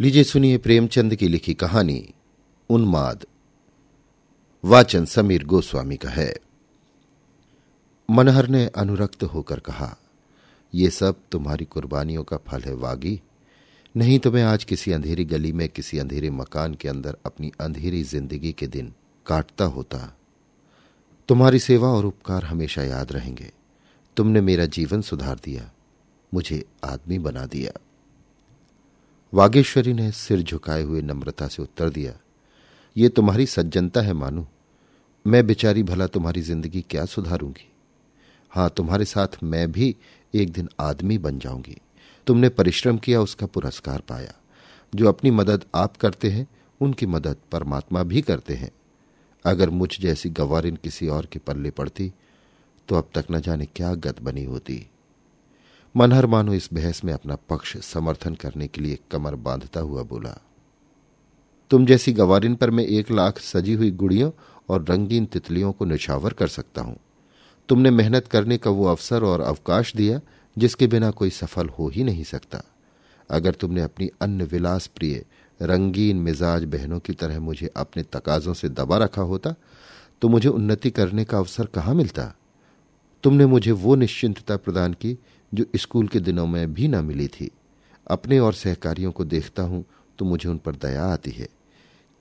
लीजिए सुनिए प्रेमचंद की लिखी कहानी, उन्माद। वाचन समीर गोस्वामी का है। मनहर ने अनुरक्त होकर कहा यह सब तुम्हारी कुर्बानियों का फल है, वागी। नहीं तो मैं आज किसी अंधेरी गली में, किसी अंधेरे मकान के अंदर अपनी अंधेरी ज़िंदगी के दिन काटता होता। तुम्हारी सेवा और उपकार हमेशा याद रहेंगे। तुमने मेरा जीवन सुधार दिया, मुझे आदमी बना दिया। वागेश्वरी ने सिर झुकाए हुए नम्रता से उत्तर दिया, ये तुम्हारी सज्जनता है, मानू। मैं बेचारी भला तुम्हारी ज़िंदगी क्या सुधारूँगी? हाँ, तुम्हारे साथ मैं भी एक दिन आदमी बन जाऊँगी। तुमने परिश्रम किया, उसका पुरस्कार पाया। जो अपनी मदद आप करते हैं, उनकी मदद परमात्मा भी करते हैं। अगर मुझ जैसी गवारिन किसी और के पल्ले पड़ती तो अब तक न जाने क्या गत बनी होती। मनहर मानो इस बहस में अपना पक्ष समर्थन करने के लिए कमर बांधता हुआ बोला, तुम जैसी गवारिन पर मैं एक लाख सजी हुई गुड़ियों और रंगीन तितलियों को निछावर कर सकता हूँ। तुमने मेहनत करने का वो अवसर और अवकाश दिया जिसके बिना कोई सफल हो ही नहीं सकता। अगर तुमने अपनी अन्य विलास प्रिय रंगीन मिजाज बहनों की तरह मुझे अपने तकाजों से दबा रखा होता तो मुझे उन्नति करने का अवसर कहाँ मिलता? तुमने मुझे वो निश्चिंतता प्रदान की जो स्कूल के दिनों में भी न मिली थी। अपने और सहकारियों को देखता हूँ तो मुझे उन पर दया आती है।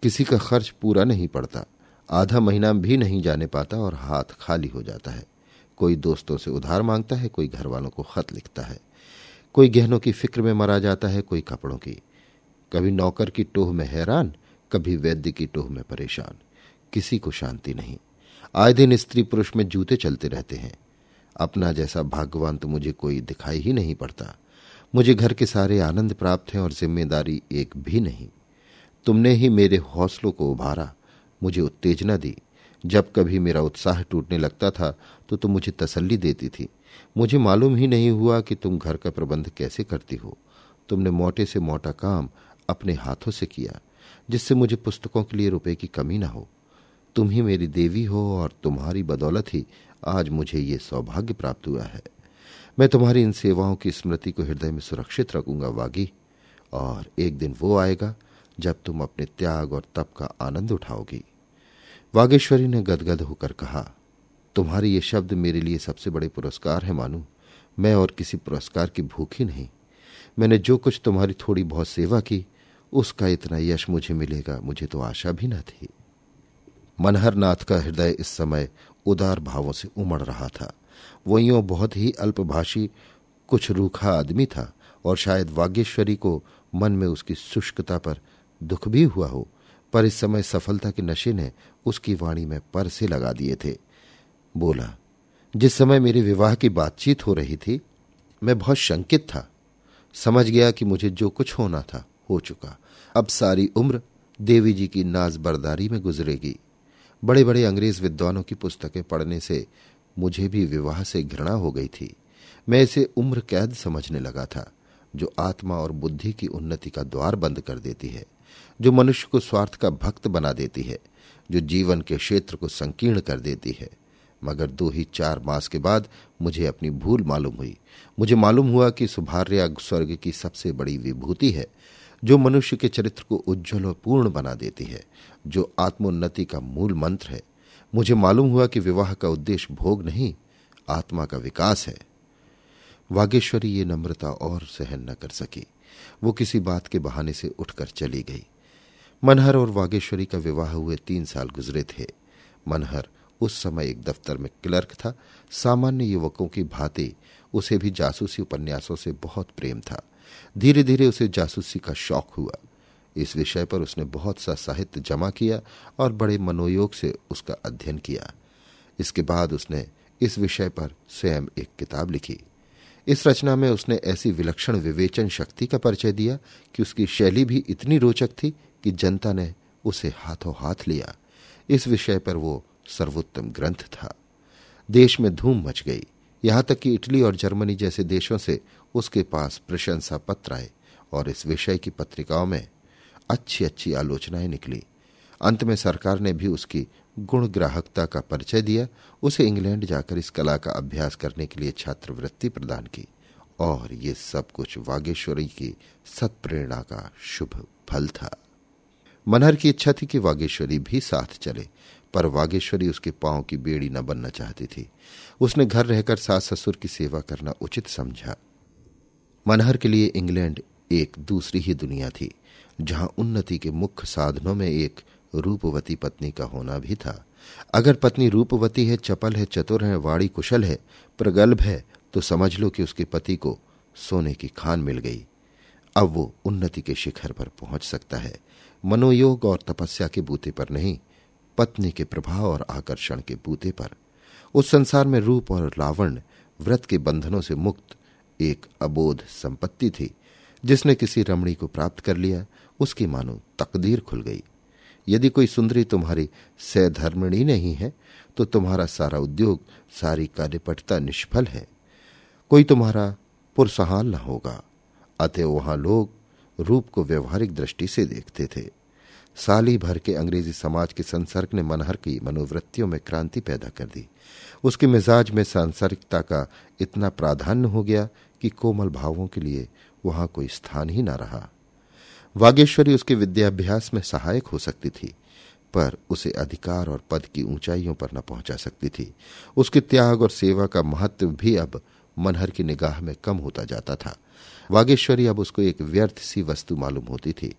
किसी का खर्च पूरा नहीं पड़ता। आधा महीना भी नहीं जाने पाता और हाथ खाली हो जाता है। कोई दोस्तों से उधार माँगता है, कोई घर वालों को खत लिखता है। कोई गहनों की फ़िक्र में मरा जाता है, कोई कपड़ों की। कभी नौकर की टोह में हैरान, कभी वैद्य की टोह में परेशान। किसी को शांति नहीं। आए दिन स्त्री पुरुष में जूते चलते रहते हैं। अपना जैसा भाग्यवान तो मुझे कोई दिखाई ही नहीं पड़ता। मुझे घर के सारे आनंद प्राप्त हैं और ज़िम्मेदारी एक भी नहीं। तुमने ही मेरे हौसलों को उभारा, मुझे उत्तेजना दी। जब कभी मेरा उत्साह टूटने लगता था तो तुम मुझे तसल्ली देती थी। मुझे मालूम ही नहीं हुआ कि तुम घर का प्रबंध कैसे करती हो। तुमने मोटे से मोटा काम अपने हाथों से किया, जिससे मुझे पुस्तकों के लिए रुपए की कमी ना हो। तुम ही मेरी देवी हो और तुम्हारी बदौलत ही आज मुझे ये सौभाग्य प्राप्त हुआ है। मैं तुम्हारी इन सेवाओं की स्मृति को हृदय में सुरक्षित रखूँगा, वागी। और एक दिन वो आएगा जब तुम अपने त्याग और तप का आनंद उठाओगी। वागेश्वरी ने गदगद होकर कहा, तुम्हारे ये शब्द मेरे लिए सबसे बड़े पुरस्कार है, मानू। मैं और किसी पुरस्कार की भूखी नहीं। मैंने जो कुछ तुम्हारी थोड़ी बहुत सेवा की, उसका इतना यश मुझे मिलेगा, मुझे तो आशा भी न थी। मनहर नाथ का हृदय इस समय उदार भावों से उमड़ रहा था। वो यूँ बहुत ही अल्पभाषी, कुछ रूखा आदमी था और शायद वागेश्वरी को मन में उसकी शुष्कता पर दुख भी हुआ हो, पर इस समय सफलता के नशे ने उसकी वाणी में पर से लगा दिए थे। बोला, जिस समय मेरे विवाह की बातचीत हो रही थी, मैं बहुत शंकित था। समझ गया कि मुझे जो कुछ होना था, हो चुका। अब सारी उम्र देवी जी की नाज बरदारी में गुजरेगी। बड़े बड़े अंग्रेज़ विद्वानों की पुस्तकें पढ़ने से मुझे भी विवाह से घृणा हो गई थी। मैं इसे उम्र कैद समझने लगा था, जो आत्मा और बुद्धि की उन्नति का द्वार बंद कर देती है, जो मनुष्य को स्वार्थ का भक्त बना देती है, जो जीवन के क्षेत्र को संकीर्ण कर देती है। मगर दो ही चार मास के बाद मुझे अपनी भूल मालूम हुई। मुझे मालूम हुआ कि सुभार्या स्वर्ग की सबसे बड़ी विभूति है जो मनुष्य के चरित्र को उज्जवल और पूर्ण बना देती है, जो आत्मोन्नति का मूल मंत्र है। मुझे मालूम हुआ कि विवाह का उद्देश्य भोग नहीं, आत्मा का विकास है। वागेश्वरी ये नम्रता और सहन न कर सकी। वो किसी बात के बहाने से उठकर चली गई। मनहर और वागेश्वरी का विवाह हुए तीन साल गुजरे थे। मनहर उस समय एक दफ्तर में क्लर्क था। सामान्य युवकों की भांति उसे भी जासूसी उपन्यासों से बहुत प्रेम था। धीरे धीरे उसे जासूसी का शौक हुआ। इस विषय पर उसने बहुत सा साहित्य जमा किया और बड़े मनोयोग से उसका अध्ययन किया। इसके बाद उसने इस विषय पर स्वयं एक किताब लिखी। इस रचना में उसने ऐसी विलक्षण विवेचन शक्ति का परिचय दिया कि उसकी शैली भी इतनी रोचक थी कि जनता ने उसे हाथों हाथ लिया। इस विषय पर वो सर्वोत्तम ग्रंथ था। देश में धूम मच गई। यहाँ तक कि इटली और जर्मनी जैसे देशों से उसके पास प्रशंसा पत्र आए और इस विषय की पत्रिकाओं में अच्छी अच्छी आलोचनाएँ निकली। अंत में सरकार ने भी उसकी गुण ग्राहकता का परिचय दिया। उसे इंग्लैंड जाकर इस कला का अभ्यास करने के लिए छात्रवृत्ति प्रदान की और ये सब कुछ वागेश्वरी की सत्प्रेरणा का शुभ फल था। मनहर की इच्छा थी कि वागेश्वरी भी साथ चले, पर वागेश्वरी उसके पाँव की बेड़ी न बनना चाहती थी। उसने घर रहकर सास ससुर की सेवा करना उचित समझा। मनहर के लिए इंग्लैंड एक दूसरी ही दुनिया थी, जहाँ उन्नति के मुख्य साधनों में एक रूपवती पत्नी का होना भी था। अगर पत्नी रूपवती है, चपल है, चतुर है वाड़ी कुशल है, प्रगल्भ है तो समझ लो कि उसके पति को सोने की खान मिल गई। अब वो उन्नति के शिखर पर पहुँच सकता है। मनोयोग और तपस्या के बूते पर नहीं, पत्नी के प्रभाव और आकर्षण के बूते पर। उस संसार में रूप और लावण्य व्रत के बंधनों से मुक्त एक अबोध संपत्ति थी, जिसने किसी रमणी को प्राप्त कर लिया, उसकी मानो तकदीर खुल गई। यदि कोई सुंदरी तुम्हारी सधर्मिणी नहीं है तो तुम्हारा सारा उद्योग, सारी कार्यपटता निष्फल है। कोई तुम्हारा पुरसहाल न होगा। अतः वहाँ लोग रूप को व्यवहारिक दृष्टि से देखते थे। साली भर के अंग्रेज़ी समाज के संसर्ग ने मनहर की मनोवृत्तियों में क्रांति पैदा कर दी। उसके मिजाज में सांसारिकता का इतना प्राधान्य हो गया कि कोमल भावों के लिए वहाँ कोई स्थान ही न रहा। वागेश्वरी उसके विद्याभ्यास में सहायक हो सकती थी, पर उसे अधिकार और पद की ऊंचाइयों पर न पहुँचा सकती थी। उसके त्याग और सेवा का महत्व भी अब मनहर की निगाह में कम होता जाता था। वागेश्वरी अब उसको एक व्यर्थ सी वस्तु मालूम होती थी।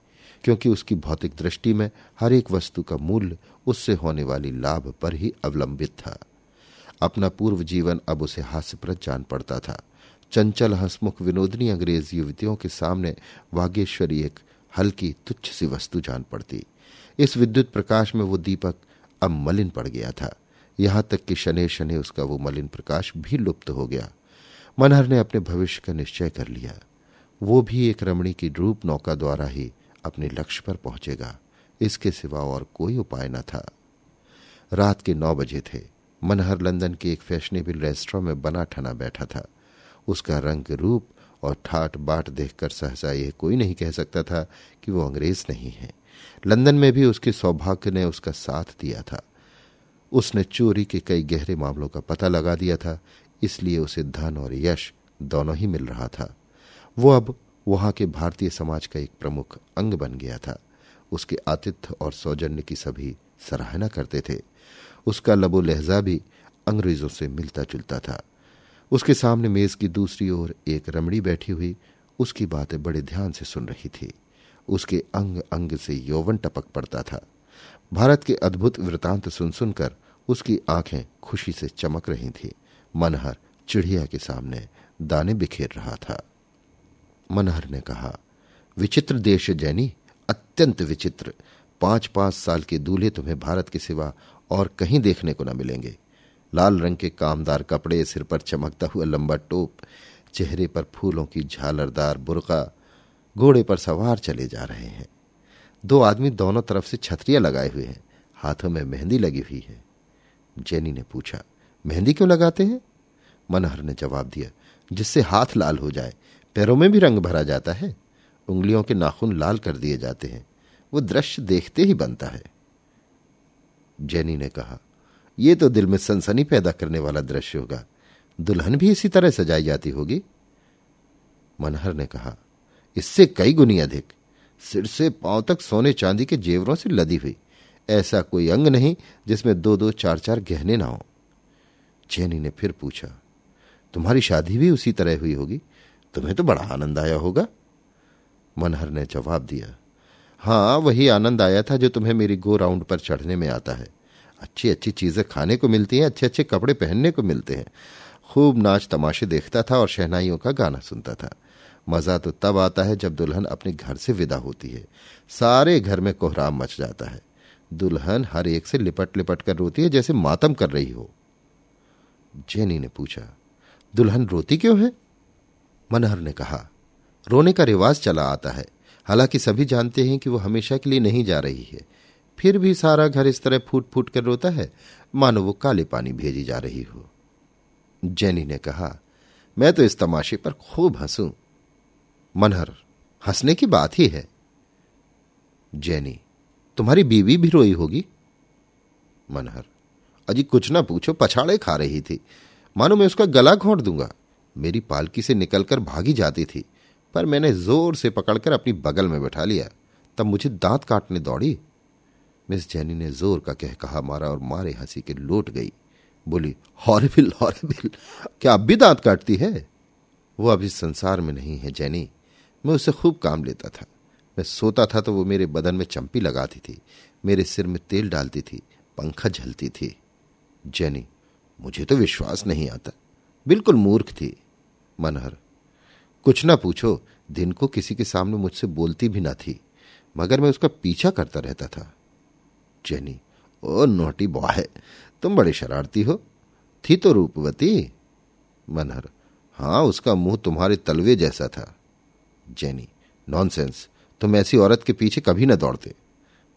क्योंकि उसकी भौतिक दृष्टि में हर एक वस्तु का मूल्य उससे होने वाली लाभ पर ही अवलंबित था। अपना पूर्व जीवन अब उसे हास्यप्रद जान पड़ता था। चंचल हंसमुख विनोदनी अंग्रेज़ युवतियों के सामने वागेश्वरी एक हल्की, तुच्छ सी वस्तु जान पड़ती। इस विद्युत प्रकाश में वो दीपक अब मलिन पड़ गया था। यहाँ तक कि शनि शनि उसका वो मलिन प्रकाश भी लुप्त हो गया। मनहर ने अपने भविष्य का निश्चय कर लिया। वो भी एक रमणी की रूप नौका द्वारा ही अपने लक्ष्य पर पहुंचेगा। इसके सिवा और कोई उपाय न था। रात के नौ बजे थे। मनहर लंदन के एक फैशनेबल रेस्टोरेंट में बना ठना बैठा था। उसका रंग रूप और ठाट बाट देखकर सहसा यह कोई नहीं कह सकता था कि वो अंग्रेज़ नहीं है। लंदन में भी उसके सौभाग्य ने उसका साथ दिया था। उसने चोरी के कई गहरे मामलों का पता लगा दिया था, इसलिए उसे धन और यश दोनों ही मिल रहा था। वो अब वहाँ के भारतीय समाज का एक प्रमुख अंग बन गया था। उसके आतिथ्य और सौजन्य की सभी सराहना करते थे। उसका लबो लहजा भी अंग्रेज़ों से मिलता जुलता था। उसके सामने मेज की दूसरी ओर एक रमणी बैठी हुई, उसकी बातें बड़े ध्यान से सुन रही थी। उसके अंग अंग से यौवन टपक पड़ता था। भारत के अद्भुत वृतांत सुन सुनकर उसकी आँखें खुशी से चमक रही थी। मनहर चिड़िया के सामने दाने बिखेर रहा था। मनहर ने कहा, विचित्र देश जैनी, अत्यंत विचित्र। पाँच पाँच साल के दूल्हे तुम्हें भारत के सिवा और कहीं देखने को न मिलेंगे। लाल रंग के कामदार कपड़े, सिर पर चमकता हुआ लंबा टोप, चेहरे पर फूलों की झालरदार बुरका, घोड़े पर सवार चले जा रहे हैं। दो आदमी दोनों तरफ़ से छतरियाँ लगाए हुए हैं, हाथों में मेहंदी लगी हुई है। जेनी ने पूछा, मेहंदी क्यों लगाते हैं? मनहर ने जवाब दिया, जिससे हाथ लाल हो जाए पैरों में भी रंग भरा जाता है। उंगलियों के नाखून लाल कर दिए जाते हैं। वो दृश्य देखते ही बनता है। जेनी ने कहा यह तो दिल में सनसनी पैदा करने वाला दृश्य होगा। दुल्हन भी इसी तरह सजाई जाती होगी। मनहर ने कहा, इससे कई गुनी अधिक। सिर से पाँव तक सोने चांदी के जेवरों से लदी हुई। ऐसा कोई अंग नहीं जिसमें दो दो चार चार गहने ना हो। चैनी ने फिर पूछा, तुम्हारी शादी भी उसी तरह हुई होगी? तुम्हें तो बड़ा आनंद आया होगा। मनहर ने जवाब दिया हाँ वही आनंद आया था जो तुम्हें मेरी गो राउंड पर चढ़ने में आता है। अच्छी अच्छी चीज़ें खाने को मिलती हैं अच्छे अच्छे कपड़े पहनने को मिलते हैं। खूब नाच तमाशे देखता था और शहनाइयों का गाना सुनता था। मज़ा तो तब आता है जब दुल्हन अपने घर से विदा होती है। सारे घर में कोहराम मच जाता है। दुल्हन हर एक से लिपट लिपट कर रोती है जैसे मातम कर रही हो। जेनी ने पूछा, दुल्हन रोती क्यों है? मनहर ने कहा, रोने का रिवाज चला आता है। हालाँकि सभी जानते हैं कि वो हमेशा के लिए नहीं जा रही है। फिर भी सारा घर इस तरह फूट फूट कर रोता है। मानो वो काले पानी भेजी जा रही हो। जेनी ने कहा, मैं तो इस तमाशे पर खूब हंसू। मनहर, हंसने की बात ही है। जैनी, तुम्हारी बीवी भी रोई होगी? मनहर, अजी कुछ ना पूछो, पछाड़े खा रही थी। मानो मैं उसका गला घोंट दूँगा। मेरी पालकी से निकलकर भागी जाती थी, पर मैंने ज़ोर से पकड़कर अपनी बगल में बैठा लिया। तब मुझे दांत काटने दौड़ी। मिस जैनी ने ज़ोर का कह कहा मारा और मारे हँसी के लौट गई। बोली हॉरेबिल हॉरेबिल क्या अब भी दांत काटती है? वो अभी संसार में नहीं है जैनी। मैं उसे खूब काम लेता था। मैं सोता था तो वो मेरे बदन में चंपी लगाती थी, मेरे सिर में तेल डालती थी, पंखा झलती थी। जैनी, मुझे तो विश्वास नहीं आता। बिल्कुल मूर्ख थी। मनहर। कुछ ना पूछो, दिन को किसी के सामने मुझसे बोलती भी ना थी, मगर मैं उसका पीछा करता रहता था। जेनी, ओ नोटी बॉय, तुम बड़े शरारती हो। थी तो रूपवती, मनहर। हाँ, उसका मुँह तुम्हारे तलवे जैसा था। जेनी, नॉनसेंस, तुम ऐसी औरत के पीछे कभी न दौड़ते।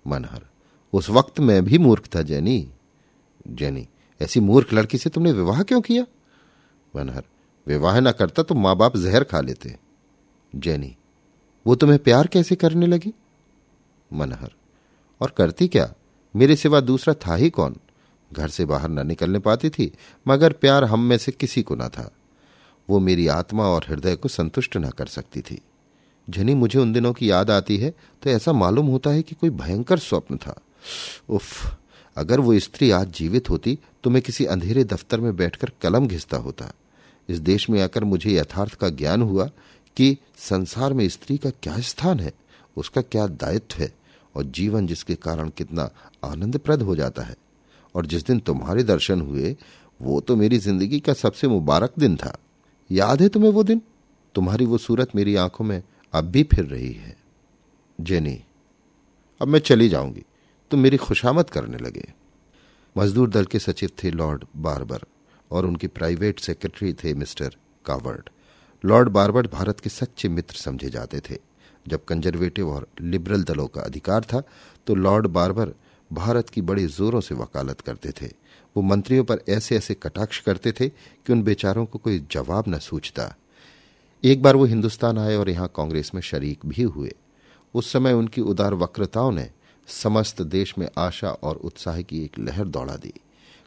मनहर, उस वक्त मैं भी मूर्ख था, जैनी। जैनी, ऐसी मूर्ख लड़की से तुमने विवाह क्यों किया? मनहर विवाह ना करता तो माँ बाप जहर खा लेते। जैनी, वो तुम्हें प्यार कैसे करने लगी? मनहर, और करती क्या? मेरे सिवा दूसरा था ही कौन? घर से बाहर न निकलने पाती थी, मगर प्यार हम में से किसी को ना था। वो मेरी आत्मा और हृदय को संतुष्ट न कर सकती थी। जनी, मुझे उन दिनों की याद आती है तो ऐसा मालूम होता है कि कोई भयंकर स्वप्न था। उफ, अगर वो स्त्री आज जीवित होती तो मैं किसी अंधेरे दफ्तर में बैठकर कलम घिसता होता। इस देश में आकर मुझे यथार्थ का ज्ञान हुआ कि संसार में स्त्री का क्या स्थान है, उसका क्या दायित्व है, और जीवन जिसके कारण कितना आनंदप्रद हो जाता है। और जिस दिन तुम्हारे दर्शन हुए, वो तो मेरी ज़िंदगी का सबसे मुबारक दिन था। याद है तुम्हें वो दिन? तुम्हारी वो सूरत मेरी आँखों में अब भी फिर रही है। जेनी, अब मैं चली जाऊँगी। तुम मेरी खुशामद करने लगे। मजदूर दल के सचिव थे लॉर्ड बारबर। और उनके प्राइवेट सेक्रेटरी थे Mister Coward. Lord Barber Bharat के सच्चे मित्र समझे जाते थे। जब कंजर्वेटिव और लिबरल दलों का अधिकार था तो लॉर्ड बारबर भारत की बड़े जोरों से वकालत करते थे। वो मंत्रियों पर ऐसे ऐसे कटाक्ष करते थे कि उन बेचारों को कोई जवाब न सूझता। एक बार वो हिंदुस्तान आए और यहाँ कांग्रेस में शरीक भी हुए। उस समय उनकी उदार वक्रताओं ने समस्त देश में आशा और उत्साह की एक लहर दौड़ा दी।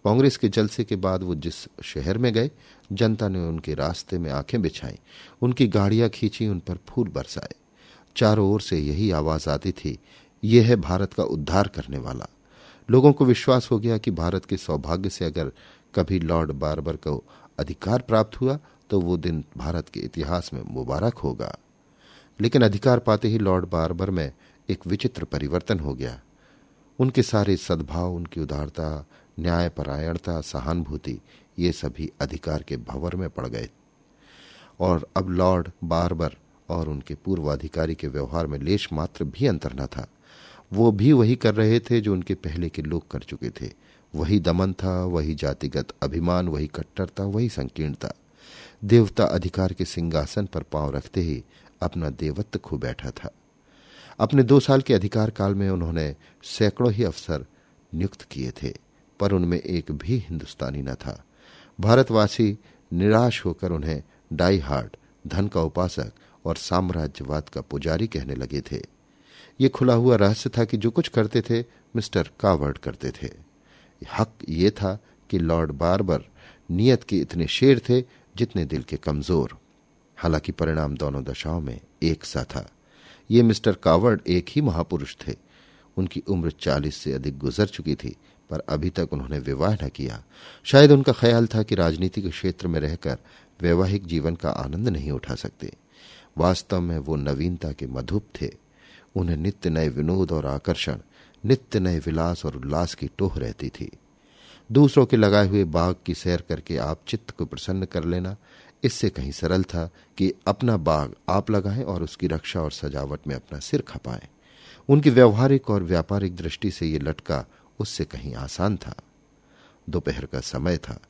कांग्रेस के जलसे के बाद वो जिस शहर में गए, जनता ने उनके रास्ते में आँखें बिछाई, उनकी गाड़ियाँ खींची, उन पर फूल बरसाए। चारों ओर से यही आवाज़ आती थी ये है भारत का उद्धार करने वाला। लोगों को विश्वास हो गया कि भारत के सौभाग्य से अगर कभी लॉर्ड बारबर को अधिकार प्राप्त हुआ तो वो दिन भारत के इतिहास में मुबारक होगा। लेकिन अधिकार पाते ही लॉर्ड बारबर में एक विचित्र परिवर्तन हो गया। उनके सारे सद्भाव, उनकी उदारता न्यायपरायणता, सहानुभूति, ये सभी अधिकार के भंवर में पड़ गए। और अब लॉर्ड बारबर और उनके पूर्वाधिकारी के व्यवहार में लेश मात्र भी अंतर न था। वो भी वही कर रहे थे जो उनके पहले के लोग कर चुके थे। वही दमन था, वही जातिगत अभिमान, वही कट्टरता, वही संकीर्णता देवता अधिकार के सिंहासन पर पाँव रखते ही अपना देवत्व खो बैठा था। अपने दो साल के अधिकार काल में उन्होंने सैकड़ों ही अफसर नियुक्त किए थे। पर उनमें एक भी हिंदुस्तानी न था। भारतवासी निराश होकर उन्हें डाई हार्ट धन का उपासक और साम्राज्यवाद का पुजारी कहने लगे थे। ये खुला हुआ रहस्य था कि जो कुछ करते थे, मिस्टर कावर्ड करते थे। हक ये था कि लॉर्ड बारबर नियत के इतने शेर थे जितने दिल के कमज़ोर। हालाँकि परिणाम दोनों दशाओं में एक सा था। ये मिस्टर कावर्ड एक ही महापुरुष थे। उनकी उम्र चालीस से अधिक गुजर चुकी थी पर अभी तक उन्होंने विवाह न किया। शायद उनका ख्याल था कि राजनीति के क्षेत्र में रहकर वैवाहिक जीवन का आनंद नहीं उठा सकते। वास्तव में वो नवीनता के मधुप थे। उन्हें नित्य नए विनोद और आकर्षण, नित्य नए विलास और उल्लास की टोह रहती थी। दूसरों के लगाए हुए बाग की सैर करके आप चित्त को प्रसन्न कर लेना, इससे कहीं सरल था कि अपना बाग आप लगाएँ और उसकी रक्षा और सजावट में अपना सिर खपाएँ। उनकी व्यवहारिक और व्यापारिक दृष्टि से ये लटका उससे कहीं आसान था। दोपहर का समय था।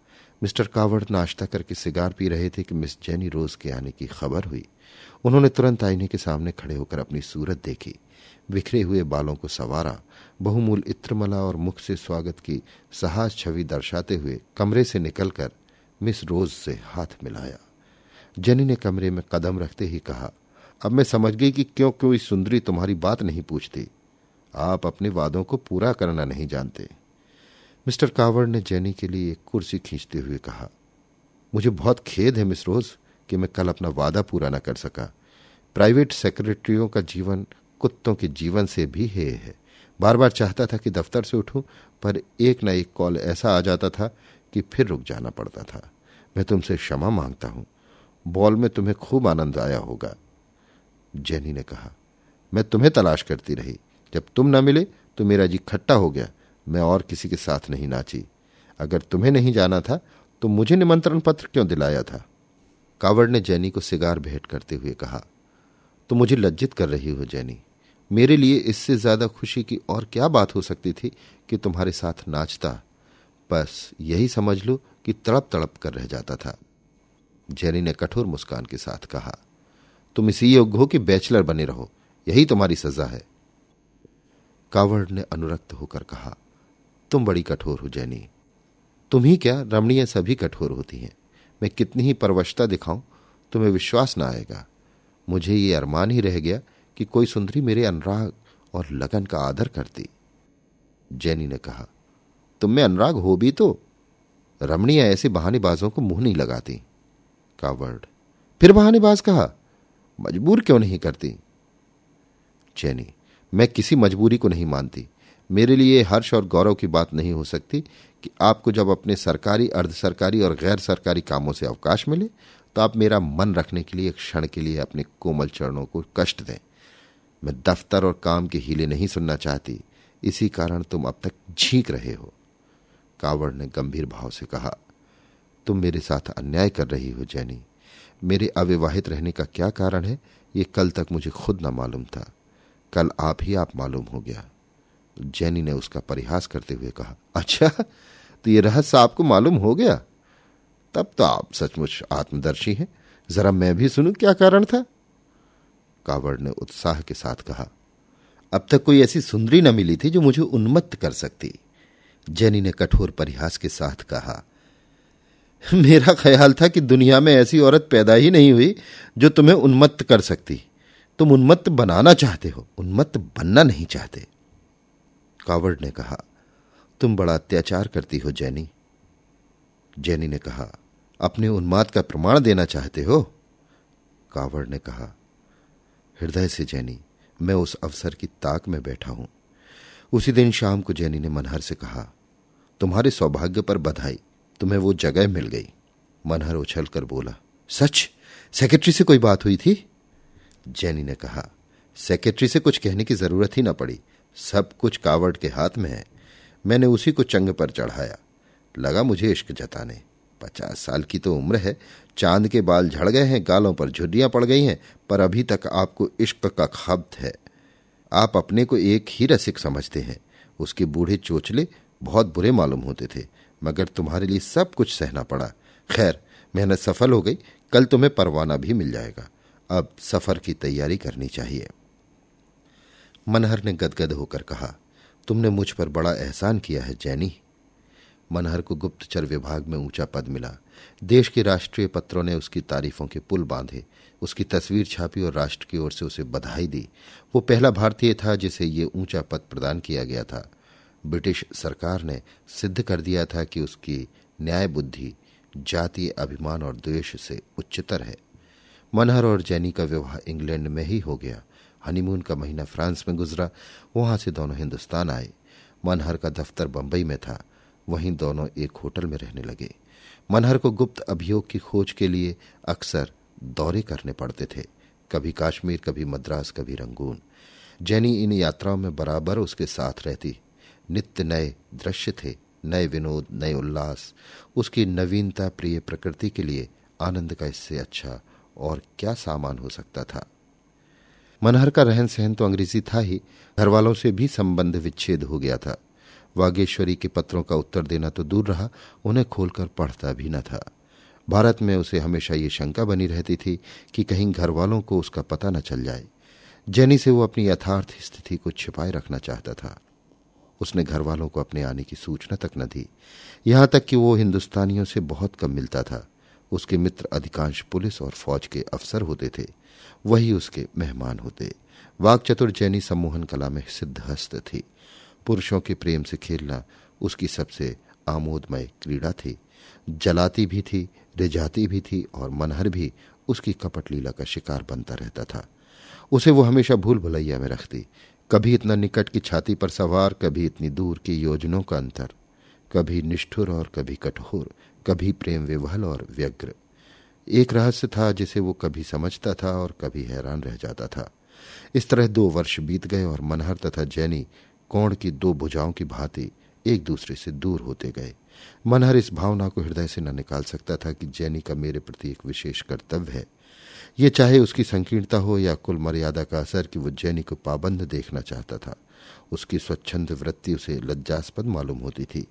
मिस्टर कावड़ नाश्ता करके सिगार पी रहे थे कि मिस जेनी रोज के आने की खबर हुई। उन्होंने तुरंत आईने के सामने खड़े होकर अपनी सूरत देखी। बिखरे हुए बालों को सवारा, बहुमूल इत्रमला और मुख से स्वागत की सहाज छवि दर्शाते हुए कमरे से निकलकर मिस रोज से हाथ मिलाया। जेनी ने कमरे में कदम रखते ही कहा, अब मैं समझ गई कि क्यों कोई सुंदरी तुम्हारी बात नहीं पूछती। आप अपने वादों को पूरा करना नहीं जानते। मिस्टर कावड़ ने जैनी के लिए एक कुर्सी खींचते हुए कहा, मुझे बहुत खेद है मिस रोज कि मैं कल अपना वादा पूरा न कर सका। प्राइवेट सेक्रेटरियों का जीवन कुत्तों के जीवन से भी हे है। बार बार चाहता था कि दफ्तर से उठूं, पर एक न एक कॉल ऐसा आ जाता था कि फिर रुक जाना पड़ता था। मैं तुमसे क्षमा माँगता हूँ। बॉल में तुम्हें खूब आनंद आया होगा। जेनी ने कहा, मैं तुम्हें तलाश करती रही। जब तुम न मिले तो मेरा जी खट्टा हो गया। मैं और किसी के साथ नहीं नाची। अगर तुम्हें नहीं जाना था तो मुझे निमंत्रण पत्र क्यों दिलाया था? कावड़ ने जैनी को सिगार भेंट करते हुए कहा तो मुझे लज्जित कर रही हो, जैनी। मेरे लिए इससे ज़्यादा खुशी की और क्या बात हो सकती थी कि तुम्हारे साथ नाचता? बस यही समझ लो कि तड़प तड़प कर रह जाता था। जैनी ने कठोर मुस्कान के साथ कहा, तुम इसी योग्य हो कि बैचलर बने रहो। यही तुम्हारी सजा है। कावड़ ने अनुरक्त होकर कहा, तुम बड़ी कठोर हो, जैनी। तुम ही क्या रमणीय सभी कठोर होती हैं? मैं कितनी ही परवशता दिखाऊँ, तुम्हें विश्वास ना आएगा। मुझे ये अरमान ही रह गया कि कोई सुंदरी मेरे अनुराग और लगन का आदर करती। जैनी ने कहा, तुम में अनुराग हो भी तो। रमणीय ऐसे बहानेबाजों को मुँह नहीं लगाती। कावर्ड फिर बहानेबाज कहा, मजबूर क्यों नहीं करती? जैनी मैं किसी मजबूरी को नहीं मानती। मेरे लिए हर्ष और गौरव की बात नहीं हो सकती कि आपको जब अपने सरकारी अर्ध सरकारी और गैर सरकारी कामों से अवकाश मिले तो आप मेरा मन रखने के लिए क्षण के लिए अपने कोमल चरणों को कष्ट दें। मैं दफ्तर और काम के हीले नहीं सुनना चाहती। इसी कारण तुम अब तक झींक रहे हो। कावड़ ने गंभीर भाव से कहा, तुम मेरे साथ अन्याय कर रही हो, जैनी। मेरे अविवाहित रहने का क्या कारण है? ये कल तक मुझे खुद न मालूम था। कल आप ही आप मालूम हो गया। जैनी ने उसका परिहास करते हुए कहा अच्छा तो ये रहस्य आपको मालूम हो गया? तब तो आप सचमुच आत्मदर्शी हैं। जरा मैं भी सुनूं क्या कारण था? कावड़ ने उत्साह के साथ कहा, अब तक कोई ऐसी सुंदरी न मिली थी जो मुझे उन्मत्त कर सकती। जैनी ने कठोर परिहास के साथ कहा, मेरा ख्याल था कि दुनिया में ऐसी औरत पैदा ही नहीं हुई जो तुम्हें उन्मत्त कर सकती। तुम उन्मत्त बनाना चाहते हो, उन्मत्त बनना नहीं चाहते। कावड़ ने कहा, तुम बड़ा अत्याचार करती हो, जैनी। जैनी ने कहा, अपने उन्माद का प्रमाण देना चाहते हो? कावड़ ने कहा, हृदय से, जैनी, मैं उस अवसर की ताक में बैठा हूँ। उसी दिन शाम को जैनी ने मनहर से कहा, तुम्हारे सौभाग्य पर बधाई, तुम्हें वो जगह मिल गई। मनहर उछलकर बोला, सच? सेक्रेटरी से कोई बात हुई थी? जैनी ने कहा, सेक्रेटरी से कुछ कहने की ज़रूरत ही न पड़ी। सब कुछ कावड़ के हाथ में है। मैंने उसी को चंग पर चढ़ाया। लगा मुझे इश्क जताने। पचास साल की तो उम्र है। चाँद के बाल झड़ गए हैं, गालों पर झुर्रियाँ पड़ गई हैं, पर अभी तक आपको इश्क का खब्त है। आप अपने को एक ही रसिक समझते हैं। उसके बूढ़े चोचले बहुत बुरे मालूम होते थे, मगर तुम्हारे लिए सब कुछ सहना पड़ा। खैर, मेहनत सफल हो गई। कल तुम्हें परवाना भी मिल जाएगा। अब सफ़र की तैयारी करनी चाहिए। मनहर ने गदगद होकर कहा, तुमने मुझ पर बड़ा एहसान किया है, जैनी। मनहर को गुप्तचर विभाग में ऊँचा पद मिला। देश के राष्ट्रीय पत्रों ने उसकी तारीफों के पुल बांधे, उसकी तस्वीर छापी और राष्ट्र की ओर से उसे बधाई दी। वो पहला भारतीय था जिसे ये ऊँचा पद प्रदान किया गया था। ब्रिटिश सरकार ने सिद्ध कर दिया था कि उसकी न्याय बुद्धि जातीय अभिमान और द्वेष से उच्चतर है। मनहर और जैनी का विवाह इंग्लैंड में ही हो गया। हनीमून का महीना फ्रांस में गुजरा, वहाँ से दोनों हिंदुस्तान आए। मनहर का दफ्तर बंबई में था, वहीं दोनों एक होटल में रहने लगे। मनहर को गुप्त अभियोग की खोज के लिए अक्सर दौरे करने पड़ते थे, कभी काश्मीर, कभी मद्रास, कभी रंगून। जैनी इन यात्राओं में बराबर उसके साथ रहती। नित्य नए दृश्य थे, नए विनोद, नए उल्लास। उसकी नवीनता, प्रिय प्रकृति के लिए आनंद का इससे अच्छा और क्या सामान हो सकता था? मनहर का रहन सहन तो अंग्रेज़ी था ही। घर वालों से भी संबंध विच्छेद हो गया था। वागेश्वरी के पत्रों का उत्तर देना तो दूर रहा, उन्हें खोलकर पढ़ता भी न था। भारत में उसे हमेशा ये शंका बनी रहती थी कि कहीं घर वालों को उसका पता न चल जाए। जेनी से वो अपनी यथार्थ स्थिति को छिपाए रखना चाहता था। उसने घर वालों को अपने आने की सूचना तक न दी। यहाँ तक कि वो हिंदुस्तानियों से बहुत कम मिलता था। उसके मित्र अधिकांश पुलिस और फौज के अफसर होते थे। वही उसके मेहमान होते। वाक चतुर जैनी सम्मोहन कला में सिद्धहस्त थी। पुरुषों के प्रेम से खेलना उसकी सबसे आमोदमय क्रीड़ा थी। जलाती भी थी, रिझाती भी थी और मनहर भी उसकी कपट लीला का शिकार बनता रहता था। उसे वो हमेशा भूल भुलैया में रखती। कभी इतना निकट की छाती पर सवार, कभी इतनी दूर की योजनों का अंतर। कभी निष्ठुर और कभी कठोर कभी प्रेम विवहल और व्यग्र। एक रहस्य था जिसे वो कभी समझता था और कभी हैरान रह जाता था। इस तरह दो वर्ष बीत गए और मनहर तथा जैनी कोण की दो भुजाओं की भांति एक दूसरे से दूर होते गए। मनहर इस भावना को हृदय से न निकाल सकता था कि जैनी का मेरे प्रति एक विशेष कर्तव्य है। ये चाहे उसकी संकीर्णता हो या कुल मर्यादा का असर कि वो जैनी को पाबंद देखना चाहता था। उसकी स्वच्छंद वृत्ति उसे लज्जास्पद मालूम होती थी।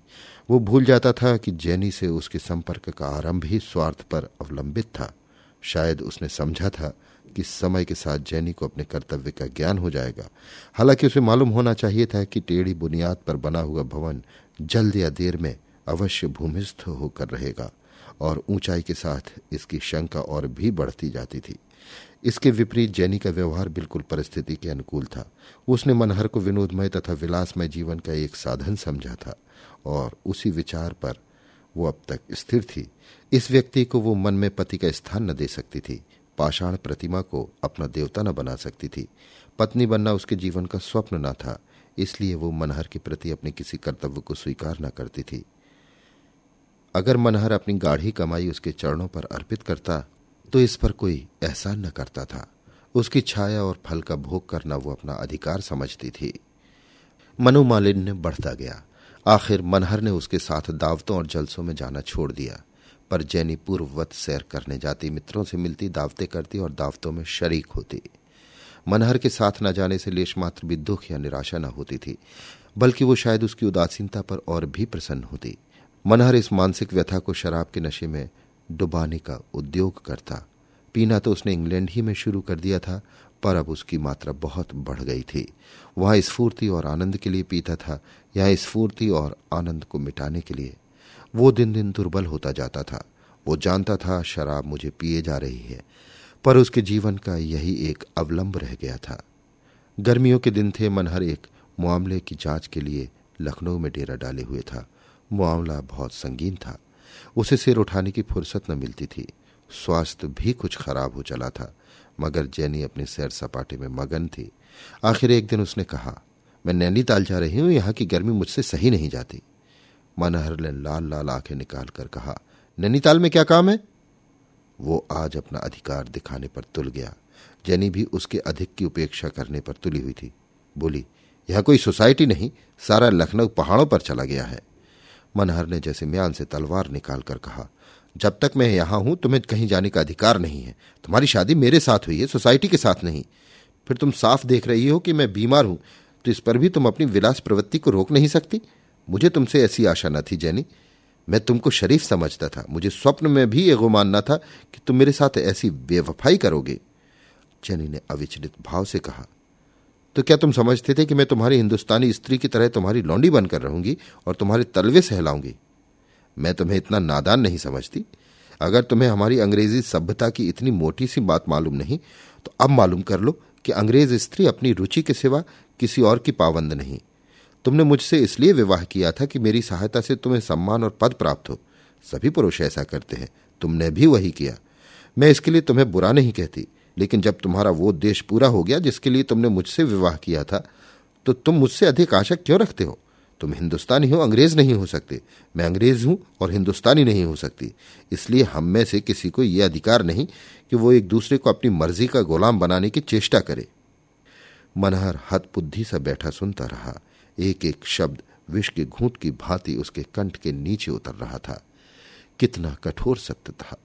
वो भूल जाता था कि जैनी से उसके संपर्क का आरंभ ही स्वार्थ पर अवलंबित था। शायद उसने समझा था कि समय के साथ जैनी को अपने कर्तव्य का ज्ञान हो जाएगा। हालाँकि उसे मालूम होना चाहिए था कि टेढ़ी बुनियाद पर बना हुआ भवन जल्द या देर में अवश्य भूमिस्थ होकर रहेगा, और ऊंचाई के साथ इसकी शंका और भी बढ़ती जाती थी। इसके विपरीत जैनी का व्यवहार बिल्कुल परिस्थिति के अनुकूल था। उसने मनहर को विनोदमय तथा विलासमय जीवन का एक साधन समझा था और उसी विचार पर वो अब तक स्थिर थी। इस व्यक्ति को वो मन में पति का स्थान न दे सकती थी। पाषाण प्रतिमा को अपना देवता न बना सकती थी। पत्नी बनना उसके जीवन का स्वप्न न था, इसलिए वो मनहर के प्रति अपने किसी कर्तव्य को स्वीकार न करती थी। अगर मनहर अपनी गाढ़ी कमाई उसके चरणों पर अर्पित करता तो इस पर कोई एहसान न करता था। उसकी छाया और फल का भोग करना वो अपना अधिकार समझती थी। मनोमालिन्य बढ़ता गया। आखिर मनहर ने उसके साथ दावतों और जलसों में जाना छोड़ दिया। पर जैनी पूर्ववत सैर करने जाती, मित्रों से मिलती, दावतें करती और दावतों में शरीक होती। मनहर के साथ न जाने से लेश मात्र भी दुख या निराशा न होती थी, बल्कि वो शायद उसकी उदासीनता पर और भी प्रसन्न होती। मनहर इस मानसिक व्यथा को शराब के नशे में डुबाने का उद्योग करता। पीना तो उसने इंग्लैंड ही में शुरू कर दिया था, पर अब उसकी मात्रा बहुत बढ़ गई थी। वहाँ स्फूर्ति और आनंद के लिए पीता था यहाँ स्फूर्ति और आनंद को मिटाने के लिए। वो दिन दिन दुर्बल होता जाता था। वो जानता था, शराब मुझे पिए जा रही है। पर उसके जीवन का यही एक अवलंब रह गया था। गर्मियों के दिन थे, मनहर एक मामले की जाँच के लिए लखनऊ में डेरा डाले हुए था। मामला बहुत संगीन था। उसे सिर उठाने की फुर्सत न मिलती थी। स्वास्थ्य भी कुछ खराब हो चला था, मगर जैनी अपने सैर सपाटे में मगन थी। आखिर एक दिन उसने कहा, मैं नैनीताल जा रही हूँ, यहाँ की गर्मी मुझसे सही नहीं जाती। मनहर ने लाल लाल आँखें निकाल कर कहा, नैनीताल में क्या काम है? वो आज अपना अधिकार दिखाने पर तुल गया। जैनी भी उसके अधिक की उपेक्षा करने पर तुली हुई थी। बोली, यह कोई सोसाइटी नहीं, सारा लखनऊ पहाड़ों पर चला गया है। मनहर ने जैसे म्यान से तलवार निकालकर कहा, जब तक मैं यहाँ हूँ, तुम्हें कहीं जाने का अधिकार नहीं है। तुम्हारी शादी मेरे साथ हुई है, सोसाइटी के साथ नहीं। फिर तुम साफ़ देख रही हो कि मैं बीमार हूँ तो इस पर भी तुम अपनी विलास प्रवृत्ति को रोक नहीं सकती। मुझे तुमसे ऐसी आशा न थी, जैनी। मैं तुमको शरीफ समझता था। मुझे स्वप्न में भी ये गुमान न था कि तुम मेरे साथ ऐसी बेवफाई करोगे। जैनी ने अविचलित भाव से कहा तो क्या तुम समझते थे कि मैं तुम्हारी हिंदुस्तानी स्त्री की तरह तुम्हारी लौंडी बनकर रहूँगी और तुम्हारे तलवे सहलाऊँगी? मैं तुम्हें इतना नादान नहीं समझती। अगर तुम्हें हमारी अंग्रेज़ी सभ्यता की इतनी मोटी सी बात मालूम नहीं तो अब मालूम कर लो कि अंग्रेज़ स्त्री अपनी रुचि के सिवा किसी और की पाबंद नहीं। तुमने मुझसे इसलिए विवाह किया था कि मेरी सहायता से तुम्हें सम्मान और पद प्राप्त हो। सभी पुरुष ऐसा करते हैं। तुमने भी वही किया। मैं इसके लिए तुम्हें बुरा नहीं कहती। लेकिन जब तुम्हारा वो देश पूरा हो गया जिसके लिए तुमने मुझसे विवाह किया था तो तुम मुझसे अधिक आशा क्यों रखते हो? तुम हिंदुस्तानी हो, अंग्रेज़ नहीं हो सकते। मैं अंग्रेज़ हूँ और हिंदुस्तानी नहीं हो सकती। इसलिए हम में से किसी को यह अधिकार नहीं कि वो एक दूसरे को अपनी मर्ज़ी का गुलाम बनाने की चेष्टा करे। मनहर हत बुद्धि सा बैठा सुनता रहा। एक एक शब्द विष के घूंट की भांति उसके कंठ के नीचे उतर रहा था। कितना कठोर सत्य था।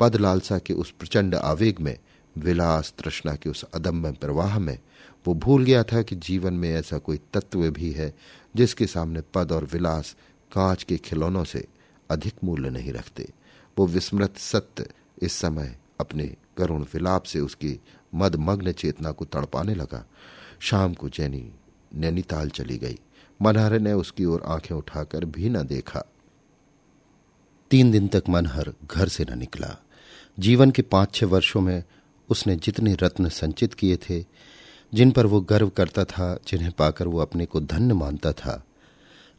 पद लालसा के उस प्रचंड आवेग में विलास तृष्णा के उस अदम्य प्रवाह में, वो भूल गया था कि जीवन में ऐसा कोई तत्व भी है, जिसके सामने पद और विलास कांच के खिलौनों से अधिक मूल्य नहीं रखते। वो विस्मृत सत्य इस समय अपने करुण विलाप से उसकी मदमग्न चेतना को तड़पाने लगा। शाम को जैनी नैनीताल चली गई। मनहर ने उसकी ओर आँखें उठाकर भी न देखा। तीन दिन तक मनहर घर से न निकला। जीवन के पाँच छह वर्षों में उसने जितने रत्न संचित किए थे, जिन पर वो गर्व करता था, जिन्हें पाकर वो अपने को धन्य मानता था,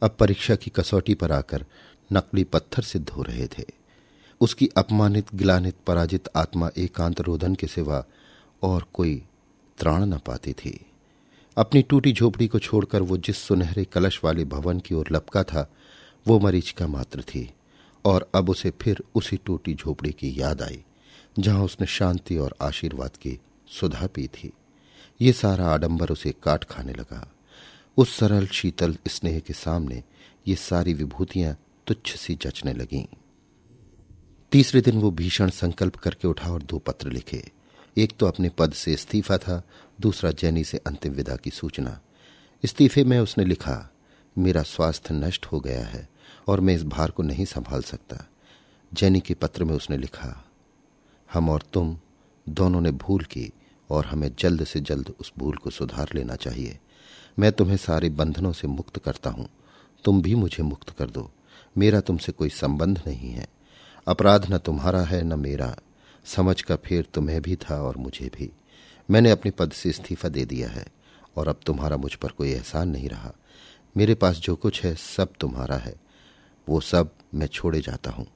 अब परीक्षा की कसौटी पर आकर नकली पत्थर सिद्ध हो रहे थे। उसकी अपमानित, गिलानित, पराजित आत्मा एकांत रोधन के सिवा और कोई त्राण न पाती थी। अपनी टूटी झोपड़ी को छोड़कर वो जिस सुनहरे कलश वाले भवन की ओर लपका था, वो मरीचिका मात्र थी, और अब उसे फिर उसी टूटी झोपड़ी की याद आई। जहाँ उसने शांति और आशीर्वाद की सुधा पी थी। ये सारा आडंबर उसे काट खाने लगा। उस सरल, शीतल स्नेह के सामने ये सारी विभूतियाँ तुच्छ सी जचने लगीं। तीसरे दिन वो भीषण संकल्प करके उठा और दो पत्र लिखे। एक तो अपने पद से इस्तीफा था, दूसरा जैनी से अंतिम विदा की सूचना। इस्तीफे में उसने लिखा, मेरा स्वास्थ्य नष्ट हो गया है और मैं इस भार को नहीं संभाल सकता। जैनी के पत्र में उसने लिखा हम और तुम दोनों ने भूल की और हमें जल्द से जल्द उस भूल को सुधार लेना चाहिए। मैं तुम्हें सारे बंधनों से मुक्त करता हूँ। तुम भी मुझे मुक्त कर दो। मेरा तुमसे कोई संबंध नहीं है। अपराध न तुम्हारा है न मेरा। समझ का फेर तुम्हें भी था और मुझे भी। मैंने अपने पद से इस्तीफा दे दिया है और अब तुम्हारा मुझ पर कोई एहसान नहीं रहा। मेरे पास जो कुछ है, सब तुम्हारा है। वो सब मैं छोड़े जाता हूँ।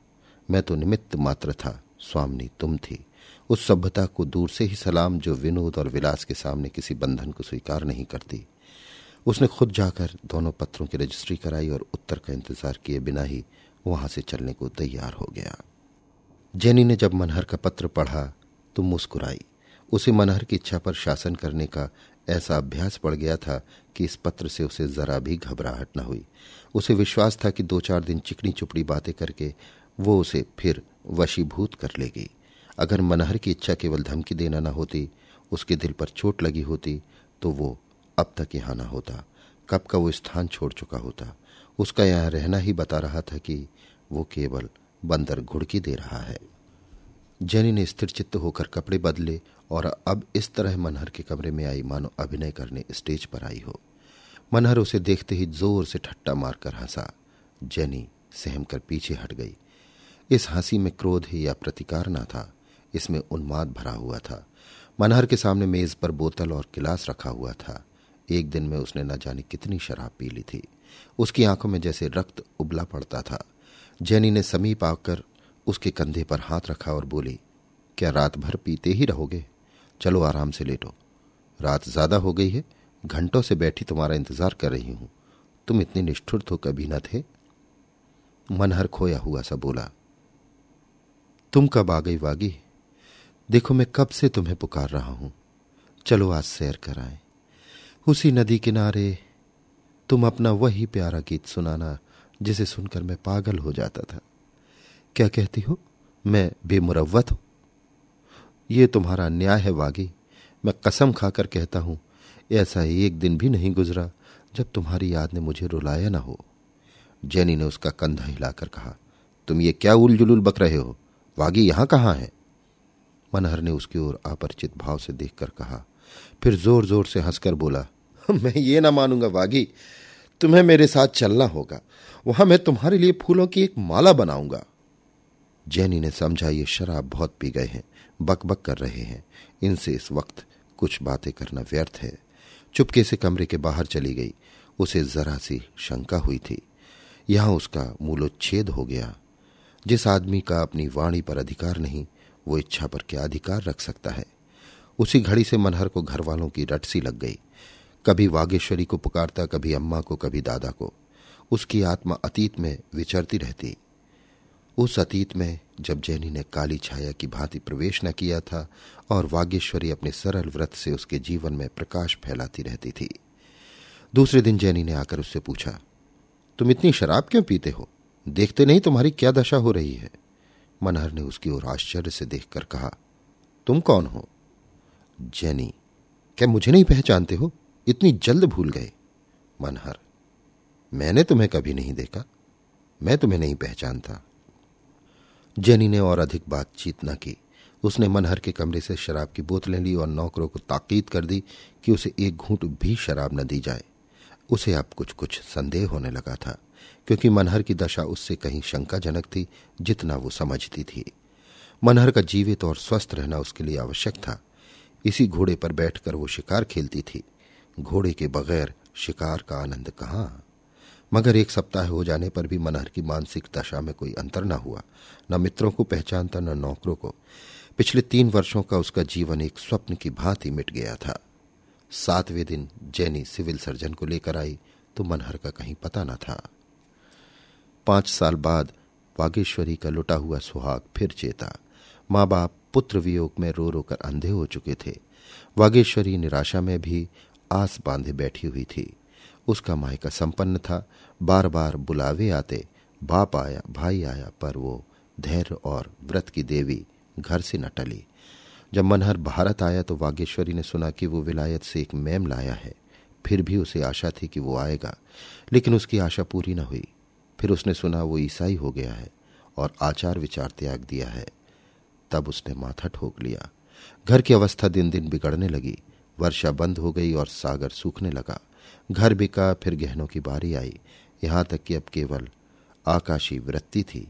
मैं तो निमित्त मात्र था। स्वामनी तुम थी। उस सभ्यता को दूर से ही सलाम जो विनोद और विलास के सामने किसी बंधन को स्वीकार नहीं करती। उसने खुद जाकर दोनों पत्रों की रजिस्ट्री कराई और उत्तर का इंतज़ार किए बिना ही वहाँ से चलने को तैयार हो गया। जेनी ने जब मनहर का पत्र पढ़ा तो मुस्कुराई। उसे मनहर की इच्छा पर शासन करने का ऐसा अभ्यास पड़ गया था कि इस पत्र से उसे जरा भी घबराहट न हुई। उसे विश्वास था कि दो चार दिन चिकनी चुपड़ी बातें करके वो उसे फिर वशीभूत कर लेगी। अगर मनहर की इच्छा केवल धमकी देना न होती, उसके दिल पर चोट लगी होती तो वो अब तक यहाँ ना होता। कब का वो स्थान छोड़ चुका होता। उसका यहाँ रहना ही बता रहा था कि वो केवल बंदर घुड़की दे रहा है। जेनी ने स्थिर चित्त होकर कपड़े बदले और अब इस तरह मनहर के कमरे में आई, मानो अभिनय करने स्टेज पर आई हो। मनहर उसे देखते ही ज़ोर से ठट्टा मारकर हंसा। जेनी सहम कर पीछे हट गई। इस हँसी में क्रोध या प्रतिकार न था। इसमें उन्माद भरा हुआ था। मनहर के सामने मेज पर बोतल और गिलास रखा हुआ था। एक दिन में उसने न जाने कितनी शराब पी ली थी। उसकी आँखों में जैसे रक्त उबला पड़ता था। जैनी ने समीप आकर उसके कंधे पर हाथ रखा और बोली, क्या रात भर पीते ही रहोगे? चलो आराम से लेटो। रात ज़्यादा हो गई है, घंटों से बैठी तुम्हारा इंतज़ार कर रही हूँ। तुम इतने निष्ठुर तो कभी न थे? मनहर खोया हुआ सा बोला तुम कब आ गई वागी? देखो मैं कब से तुम्हें पुकार रहा हूँ। चलो आज सैर कराएँ। उसी नदी किनारे तुम अपना वही प्यारा गीत सुनाना, जिसे सुनकर मैं पागल हो जाता था। क्या कहती हो? मैं बेमुरवत हूँ। ये तुम्हारा न्याय है वागी। मैं कसम खाकर कहता हूँ, ऐसा एक दिन भी नहीं गुजरा जब तुम्हारी याद ने मुझे रुलाया ना हो। जैनी ने उसका कंधा हिलाकर कहा, तुम ये क्या उल जुलूल बक रहे हो? वागी यहाँ कहाँ है? मनहर ने उसकी ओर अपरिचित भाव से देखकर कहा। फिर ज़ोर ज़ोर से हंसकर बोला, मैं ये ना मानूँगा वागी, तुम्हें मेरे साथ चलना होगा। वहाँ मैं तुम्हारे लिए फूलों की एक माला बनाऊँगा। जैनी ने समझा, ये शराब बहुत पी गए हैं बक बक कर रहे हैं। इनसे इस वक्त कुछ बातें करना व्यर्थ है। चुपके से कमरे के बाहर चली गई। उसे जरा सी शंका हुई थी। यहाँ उसका मूलोच्छेद हो गया। जिस आदमी का अपनी वाणी पर अधिकार नहीं, वो इच्छा पर क्या अधिकार रख सकता है? उसी घड़ी से मनहर को घर वालों की रटसी लग गई। कभी वागेश्वरी को पुकारता, कभी अम्मा को, कभी दादा को। उसकी आत्मा अतीत में विचरती रहती। उस अतीत में जब जैनी ने काली छाया की भांति प्रवेश न किया था और वागेश्वरी अपने सरल व्रत से उसके जीवन में प्रकाश फैलाती रहती थी। दूसरे दिन जैनी ने आकर उससे पूछा, तुम इतनी शराब क्यों पीते हो? देखते नहीं तुम्हारी क्या दशा हो रही है? मनहर ने उसकी ओर आश्चर्य से देखकर कहा, तुम कौन हो? जैनी, क्या मुझे नहीं पहचानते हो? इतनी जल्द भूल गए। मनहर, मैंने तुम्हें कभी नहीं देखा। मैं तुम्हें नहीं पहचानता। जेनी ने और अधिक बातचीत न की। उसने मनहर के कमरे से शराब की बोतलें ली और नौकरों को ताकीद कर दी कि उसे एक घूंट भी शराब न दी जाए। उसे अब कुछ कुछ संदेह होने लगा था। क्योंकि मनहर की दशा उससे कहीं शंकाजनक थी, जितना वो समझती थी। मनहर का जीवित और स्वस्थ रहना उसके लिए आवश्यक था। इसी घोड़े पर बैठकर वो शिकार खेलती थी। घोड़े के बगैर शिकार का आनंद कहाँ? मगर एक सप्ताह हो जाने पर भी मनहर की मानसिक दशा में कोई अंतर न हुआ। न मित्रों को पहचानता न नौकरों को। पिछले तीन वर्षों का उसका जीवन एक स्वप्न की भांति मिट गया था। सातवें दिन जैनी सिविल सर्जन को लेकर आई तो मनहर का कहीं पता न था। पाँच साल बाद वागेश्वरी का लुटा हुआ सुहाग फिर चेता। माँ बाप पुत्र वियोग में रो रो कर अंधे हो चुके थे। वागेश्वरी निराशा में भी आस बांधे बैठी हुई थी। उसका मायका संपन्न था। बार बार बुलावे आते, बाप आया, भाई आया, पर वो धैर्य और व्रत की देवी घर से न टली। जब मनहर भारत आया तो वागेश्वरी ने सुना कि वो विलायत से एक मैम लाया है। फिर भी उसे आशा थी कि वो आएगा, लेकिन उसकी आशा पूरी न हुई। फिर उसने सुना, वो ईसाई हो गया है और आचार विचार त्याग दिया है। तब उसने माथा ठोक लिया। घर की अवस्था दिन दिन बिगड़ने लगी। वर्षा बंद हो गई और सागर सूखने लगा। घर बिका, फिर गहनों की बारी आई। यहाँ तक कि अब केवल आकाशी वृत्ति थी।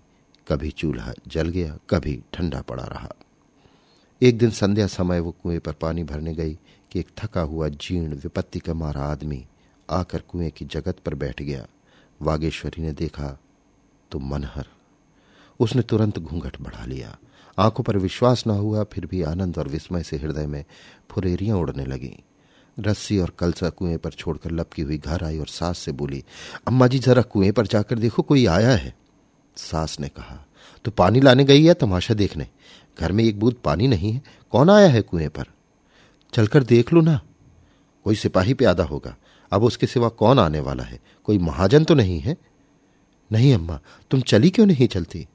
कभी चूल्हा जल गया, कभी ठंडा पड़ा रहा। एक दिन संध्या समय वो कुएँ पर पानी भरने गई कि एक थका हुआ जीर्ण विपत्ति का मारा आदमी आकर कुएँ की जगत पर बैठ गया। वागेश्वरी ने देखा तो मनहर। उसने तुरंत घूंघट बढ़ा लिया। आँखों पर विश्वास न हुआ, फिर भी आनंद और विस्मय से हृदय में फुरेरियाँ उड़ने लगी। रस्सी और कलसा कुएँ पर छोड़कर लपकी हुई घर आई और सास से बोली, अम्मा जी, जरा कुएँ पर जाकर देखो, कोई आया है? सास ने कहा तो पानी लाने गई है तमाशा देखने। घर में एक बूंद पानी नहीं है। कौन आया है कुएँ पर? चलकर देख लो ना। कोई सिपाही पे आधा होगा। अब उसके सिवा कौन आने वाला है? कोई महाजन तो नहीं है? नहीं, अम्मा, तुम चली क्यों नहीं चलती?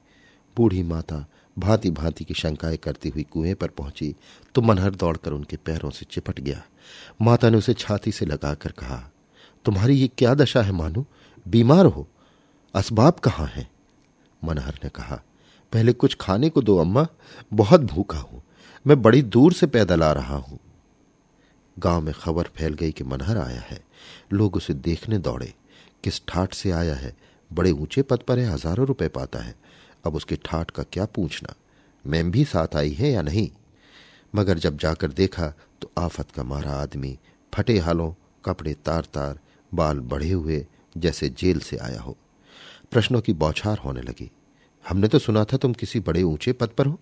बूढ़ी माता भांति भांति की शंकाएँ करती हुई कुएँ पर पहुँची तो मनहर दौड़कर उनके पैरों से चिपट गया। माता ने उसे छाती से लगाकर कहा, तुम्हारी ये क्या दशा है मानू? बीमार हो? असबाब कहाँ है? मनहर ने कहा, पहले कुछ खाने को दो, अम्मा, बहुत भूखा हूँ। मैं बड़ी दूर से पैदल आ रहा हूँ। गाँव में खबर फैल गई कि मनहर आया है। लोग उसे देखने दौड़े। किस ठाठ से आया है? बड़े ऊँचे पद पर है, हज़ारों रुपए पाता है। अब उसके ठाठ का क्या पूछना? मैम भी साथ आई है या नहीं? मगर जब जाकर देखा तो आफत का मारा आदमी, फटे हालों, कपड़े तार तार बाल बढ़े हुए, जैसे जेल से आया हो। प्रश्नों की बौछार होने लगी। हमने तो सुना था तुम किसी बड़े ऊँचे पद पर हो।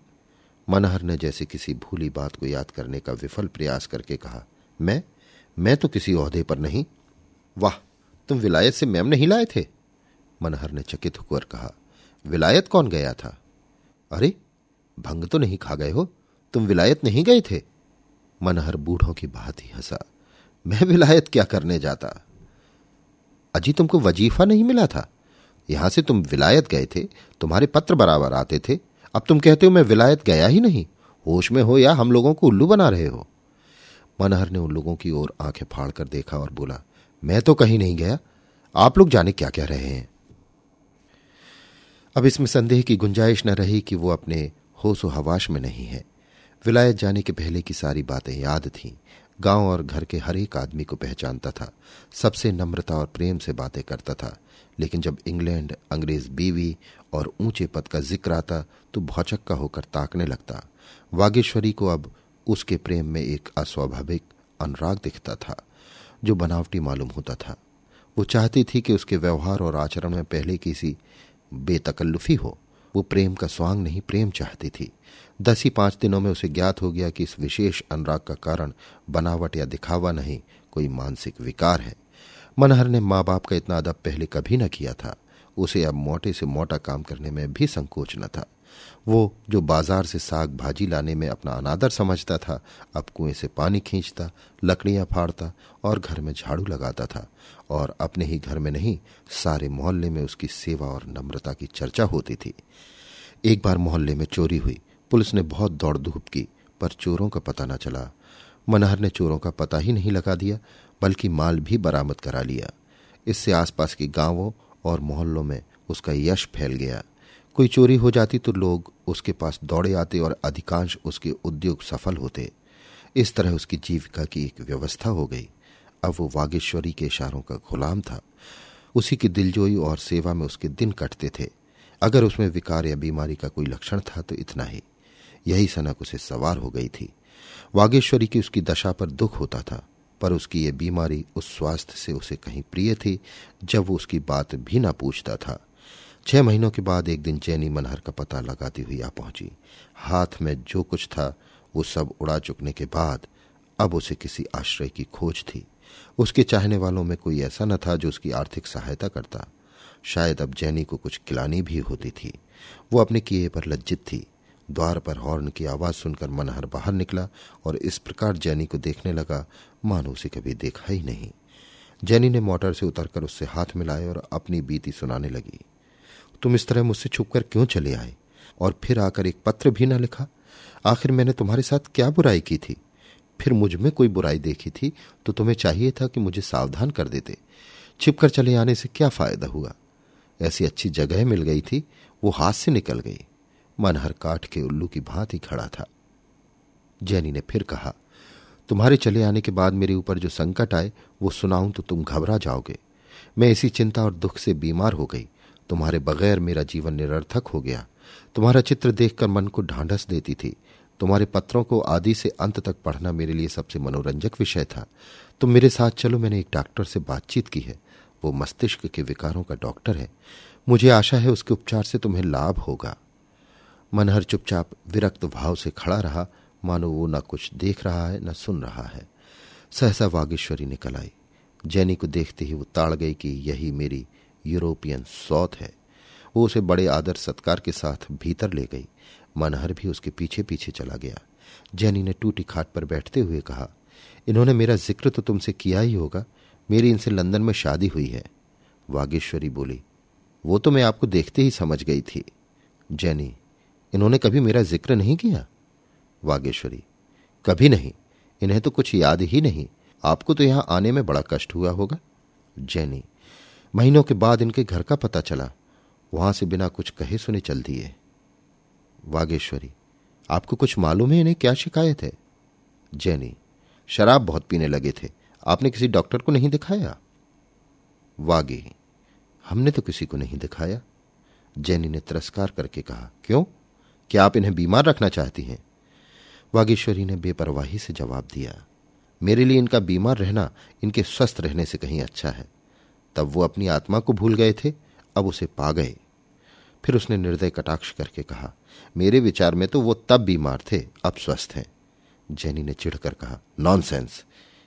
मनहर ने जैसे किसी भूली बात को याद करने का विफल प्रयास करके कहा मैं? मैं तो किसी ओहदे पर नहीं। वाह, तुम विलायत से मैम नहीं लाए थे? मनहर ने चकित होकर कहा, विलायत कौन गया था? अरे, भंग तो नहीं खा गए हो? तुम विलायत नहीं गए थे? मनहर बूढ़ों की बात ही हंसा, मैं विलायत क्या करने जाता? अजी तुमको वजीफा नहीं मिला था? यहाँ से तुम विलायत गए थे, तुम्हारे पत्र बराबर आते थे। अब तुम कहते हो मैं विलायत गया ही नहीं। होश में हो या हम लोगों को उल्लू बना रहे हो। मनहर ने उन लोगों की ओर आँखें फाड़ कर देखा और बोला, मैं तो कहीं नहीं गया। आप लोग जाने क्या कह रहे हैं? अब इसमें संदेह की गुंजाइश न रही कि वो अपने होश हवाश में नहीं है। विलायत जाने के पहले की सारी बातें याद थीं। गाँव और घर के हर एक आदमी को पहचानता था। सबसे नम्रता और प्रेम से बातें करता था। लेकिन जब इंग्लैंड, अंग्रेज़ बीवी और ऊँचे पद का ज़िक्र आता तो भौचक्का होकर ताकने लगता। वागेश्वरी को अब उसके प्रेम में एक अस्वाभाविक अनुराग दिखता था, जो बनावटी मालूम होता था। वो चाहती थी कि उसके व्यवहार और आचरण में पहले किसी बेतकल्लुफी हो। वो प्रेम का स्वांग नहीं, प्रेम चाहती थी। दस ही पाँच दिनों में उसे ज्ञात हो गया कि इस विशेष अनुराग का कारण बनावट या दिखावा नहीं, कोई मानसिक विकार है। मनहर ने माँ बाप का इतना अदब पहले कभी न किया था। उसे अब मोटे से मोटा काम करने में भी संकोच न था। वो जो बाज़ार से साग भाजी लाने में अपना अनादर समझता था, अब कुएँ से पानी खींचता, लकड़ियाँ फाड़ता और घर में झाड़ू लगाता था और अपने ही घर में नहीं, सारे मोहल्ले में उसकी सेवा और नम्रता की चर्चा होती थी। एक बार मोहल्ले में चोरी हुई। पुलिस ने बहुत दौड़ धूप की, पर चोरों का पता न चला। मनहर ने चोरों का पता ही नहीं लगा दिया, बल्कि माल भी बरामद करा लिया। इससे आसपास के गाँवों और मोहल्लों में उसका यश फैल गया। कोई चोरी हो जाती तो लोग उसके पास दौड़े आते और अधिकांश उसके उद्योग सफल होते। इस तरह उसकी जीविका की एक व्यवस्था हो गई। अब वो वागेश्वरी के इशारों का गुलाम था। उसी की दिलजोई और सेवा में उसके दिन कटते थे। अगर उसमें विकार या बीमारी का कोई लक्षण था तो इतना ही। यही सनक उसे सवार हो गई थी। वागेश्वरी की उसकी दशा पर दुख होता था, पर उसकी ये बीमारी उस स्वास्थ्य से उसे कहीं प्रिय थी, जब वो उसकी बात भी ना पूछता था। छह महीनों के बाद एक दिन जैनी मनहर का पता लगाती हुई आ पहुँची। हाथ में जो कुछ था, वो सब उड़ा चुकने के बाद अब उसे किसी आश्रय की खोज थी। उसके चाहने वालों में कोई ऐसा न था जो उसकी आर्थिक सहायता करता। शायद अब जैनी को कुछ खिलानी भी होती थी। वो अपने किए पर लज्जित थी। द्वार पर हॉर्न की आवाज़ सुनकर मनहर बाहर निकला और इस प्रकार जैनी को देखने लगा, मानो उसे कभी देखा ही नहीं। जैनी ने मोटर से उतरकर उससे हाथ मिलाए और अपनी बीती सुनाने लगी। तुम इस तरह मुझसे छुपकर क्यों चले आए? और फिर आकर एक पत्र भी न लिखा? आखिर मैंने तुम्हारे साथ क्या बुराई की थी? फिर मुझमें कोई बुराई देखी थी? तो तुम्हें चाहिए था कि मुझे सावधान कर देते। छिपकर चले आने से क्या फ़ायदा हुआ? ऐसी अच्छी जगह मिल गई थी, वो हाथ से निकल गई। मन हर काठ के उल्लू की भांति खड़ा था। जैनी ने फिर कहा, तुम्हारे चले आने के बाद मेरे ऊपर जो संकट आए, वो सुनाऊं तो तुम घबरा जाओगे। मैं इसी चिंता और दुख से बीमार हो गई। तुम्हारे बगैर मेरा जीवन निरर्थक हो गया। तुम्हारा चित्र देखकर मन को ढांढस देती थी। तुम्हारे पत्रों को आदि से अंत तक पढ़ना मेरे लिए सबसे मनोरंजक विषय था। तुम मेरे साथ चलो, मैंने एक डॉक्टर से बातचीत की है। वो मस्तिष्क के विकारों का डॉक्टर है। मुझे आशा है उसके उपचार से तुम्हें लाभ होगा। मनहर चुपचाप विरक्त भाव से खड़ा रहा। मानो वो न कुछ देख रहा है, न सुन रहा है। सहसा वागेश्वरी निकल आई। जैनी को देखते ही वो ताड़ गई कि यही मेरी यूरोपियन सौत है। वो उसे बड़े आदर सत्कार के साथ भीतर ले गई। मनहर भी उसके पीछे पीछे चला गया। जैनी ने टूटी खाट पर बैठते हुए कहा, इन्होंने मेरा ज़िक्र तो तुमसे किया ही होगा। मेरी इनसे लंदन में शादी हुई है। वागेश्वरी बोली, वो तो मैं आपको देखते ही समझ गई थी। जैनी, इन्होंने कभी मेरा ज़िक्र नहीं किया? वागेश्वरी, कभी नहीं। इन्हें तो कुछ याद ही नहीं। आपको तो यहाँ आने में बड़ा कष्ट हुआ होगा। जैनी महीनों के बाद इनके घर का पता चला। वहाँ से बिना कुछ कहे सुने चल दिए। वागेश्वरी, आपको कुछ मालूम है इन्हें क्या शिकायत है? जैनी, शराब बहुत पीने लगे थे। आपने किसी डॉक्टर को नहीं दिखाया? वागे, हमने तो किसी को नहीं दिखाया। जैनी ने तिरस्कार करके कहा, क्यों? क्या आप इन्हें बीमार रखना चाहती हैं? वागेश्वरी ने बेपरवाही से जवाब दिया, मेरे लिए इनका बीमार रहना, इनके स्वस्थ रहने से कहीं अच्छा है। तब वो अपनी आत्मा को भूल गए थे, अब उसे पा गए। फिर उसने निर्दय कटाक्ष करके कहा, मेरे विचार में तो वो तब बीमार थे, अब स्वस्थ हैं। जैनी ने चिढ़कर कहा नॉनसेंस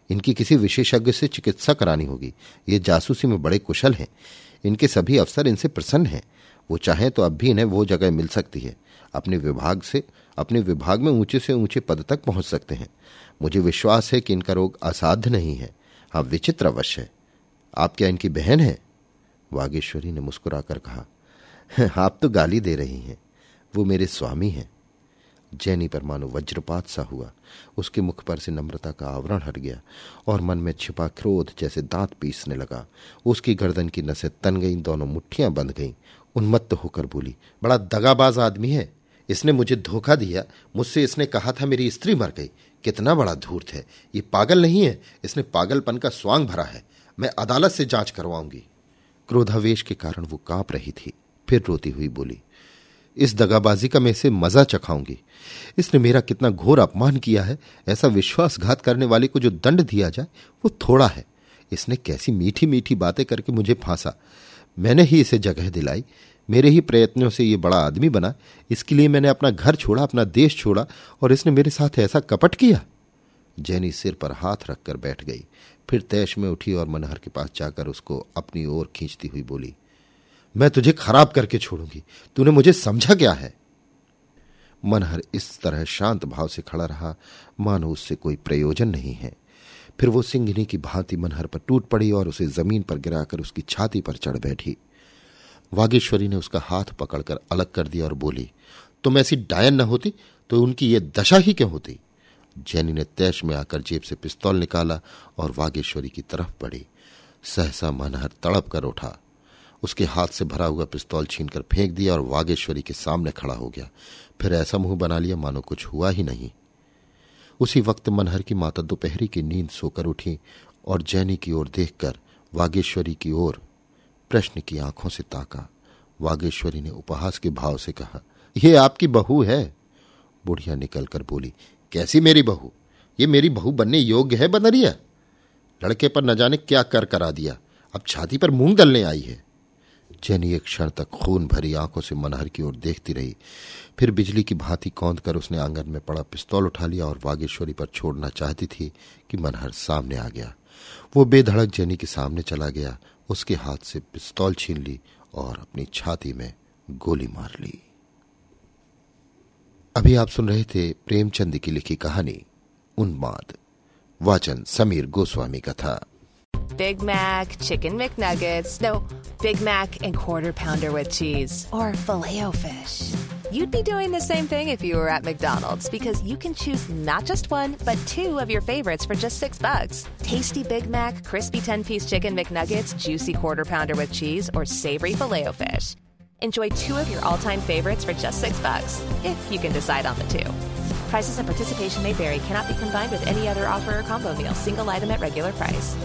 इनकी किसी विशेषज्ञ से चिकित्सा करानी होगी। ये जासूसी में बड़े कुशल हैं। इनके सभी अफसर इनसे प्रसन्न हैं। वो चाहें तो अब भी इन्हें वो जगह मिल सकती है। अपने विभाग से, अपने विभाग में ऊँचे से ऊँचे पद तक पहुँच सकते हैं। मुझे विश्वास है कि इनका रोग असाध्य नहीं है। हाँ विचित्र अवश्य है। आप क्या इनकी बहन है? वागेश्वरी ने मुस्कुराकर कहा आप तो गाली दे रही हैं। वो मेरे स्वामी हैं। जैनी पर मानो वज्रपात सा हुआ। उसके मुख पर से नम्रता का आवरण हट गया और मन में छिपा क्रोध जैसे दांत पीसने लगा। उसकी गर्दन की नसें तन गईं, दोनों मुट्ठियाँ बंध गईं। उन्मत्त होकर बोली, बड़ा दगाबाज आदमी है। इसने मुझे धोखा दिया। मुझसे इसने कहा था मेरी स्त्री मर गई। कितना बड़ा धूर्त है। ये पागल नहीं है। इसने पागलपन का स्वांग भरा है। मैं अदालत से जाँच करवाऊँगी। क्रोधावेश के कारण वो काँप रही थी। फिर रोती हुई बोली, इस दगाबाजी का मैं इसे मज़ा चखाऊँगी। इसने मेरा कितना घोर अपमान किया है। ऐसा विश्वासघात करने वाले को जो दंड दिया जाए, वो थोड़ा है। इसने कैसी मीठी मीठी बातें करके मुझे फांसा। मैंने ही इसे जगह दिलाई। मेरे ही प्रयत्नों से ये बड़ा आदमी बना। इसके लिए मैंने अपना घर छोड़ा, अपना देश छोड़ा, और इसने मेरे साथ ऐसा कपट किया? जैनी सिर पर हाथ रखकर बैठ गई। फिर तैश में उठी और मनहर के पास जाकर उसको अपनी ओर खींचती हुई बोली, मैं तुझे खराब करके छोड़ूँगी। तूने मुझे समझा क्या है? मनहर इस तरह शांत भाव से खड़ा रहा, मानो उससे कोई प्रयोजन नहीं है। फिर वो सिंघनी की भांति मनहर पर टूट पड़ी और उसे ज़मीन पर गिराकर उसकी छाती पर चढ़ बैठी। वागेश्वरी ने उसका हाथ पकड़कर अलग कर दिया और बोली, तुम ऐसी डायन न होती तो उनकी ये दशा ही क्यों होती? जैनी ने तैश में आकर जेब से पिस्तौल निकाला और वागेश्वरी की तरफ़ बढ़ी। सहसा मनहर तड़प कर उठा। उसके हाथ से भरा हुआ पिस्तौल छीनकर फेंक दिया और वागेश्वरी के सामने खड़ा हो गया। फिर ऐसा मुँह बना लिया मानो कुछ हुआ ही नहीं। उसी वक्त मनहर की माता दोपहरी की नींद सोकर उठी और जैनी की ओर देखकर वागेश्वरी की ओर प्रश्न की आँखों से ताका। वागेश्वरी ने उपहास के भाव से कहा यह आपकी बहू है? बुढ़िया निकलकर बोली कैसी मेरी बहू? ये मेरी बहू बनने योग्य है, बनरिया। लड़के पर न जाने क्या कर करा दिया। अब छाती पर मूंग दलने आई है। जैनी एक क्षण तक खून भरी आँखों से मनहर की ओर देखती रही। फिर बिजली की भांति कौंद कर उसने आँगन में पड़ा पिस्तौल उठा लिया और वागेश्वरी पर छोड़ना चाहती थी कि मनहर सामने आ गया। वो बेधड़क जैनी के सामने चला गया। उसके हाथ से पिस्तौल छीन ली और अपनी छाती में गोली मार ली। अभी आप सुन रहे थे प्रेमचंद की लिखी कहानी उन्माद वाचन समीर गोस्वामी का था Big Mac, Chicken McNuggets, no, Big Mac and Quarter Pounder with cheese, or filet fish. You'd be doing the same thing if you were at McDonald's because you can choose not just one, but two of your favorites for just six bucks. Tasty Big Mac, crispy 10 piece Chicken McNuggets, juicy Quarter Pounder with cheese, or savory filet fish. Enjoy two of your all time favorites for just six bucks, if you can decide on the two. Prices and participation may vary, cannot be combined with any other offer or combo meal, single item at regular price.